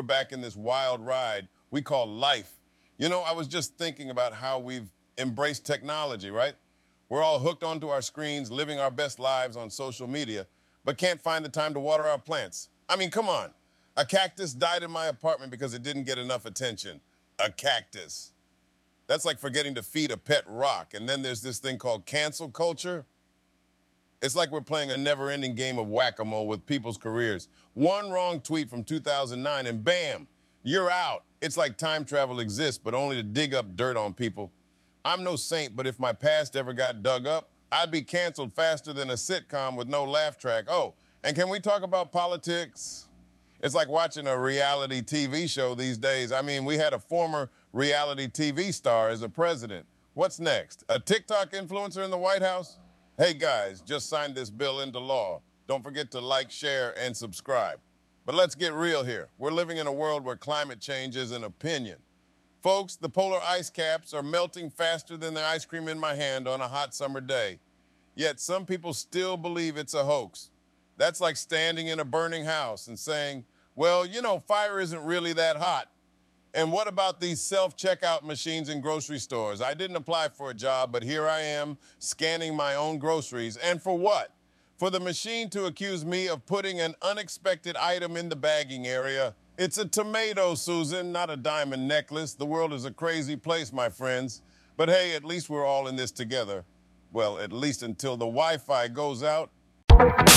we're back in this wild ride we call life. You know, I was just thinking about how we've embraced technology, right? We're all hooked onto our screens, living our best lives on social media, but can't find the time to water our plants. I mean, come on. A cactus died in my apartment because it didn't get enough attention. A cactus. That's like forgetting to feed a pet rock. And then there's this thing called cancel culture. It's like we're playing a never ending game of whack a mole with people's careers. One wrong tweet from 2009, and bam, you're out. It's like time travel exists, but only to dig up dirt on people. I'm no saint, but if my past ever got dug up, I'd be canceled faster than a sitcom with no laugh track. Oh, and can we talk about politics? It's like watching a reality TV show these days. I mean, we had a former reality TV star as a president. What's next? A TikTok influencer in the White House? Hey guys, just signed this bill into law. Don't forget to like, share, and subscribe. But let's get real here. We're living in a world where climate change is an opinion. Folks, the polar ice caps are melting faster than the ice cream in my hand on a hot summer day. Yet some people still believe it's a hoax. That's like standing in a burning house and saying, well, you know, fire isn't really that hot. And what about these self checkout machines in grocery stores? I didn't apply for a job, but here I am scanning my own groceries. And for what? For the machine to accuse me of putting an unexpected item in the bagging area. It's a tomato, Susan, not a diamond necklace. The world is a crazy place, my friends. But hey, at least we're all in this together. Well, at least until the Wi Fi goes out. Thank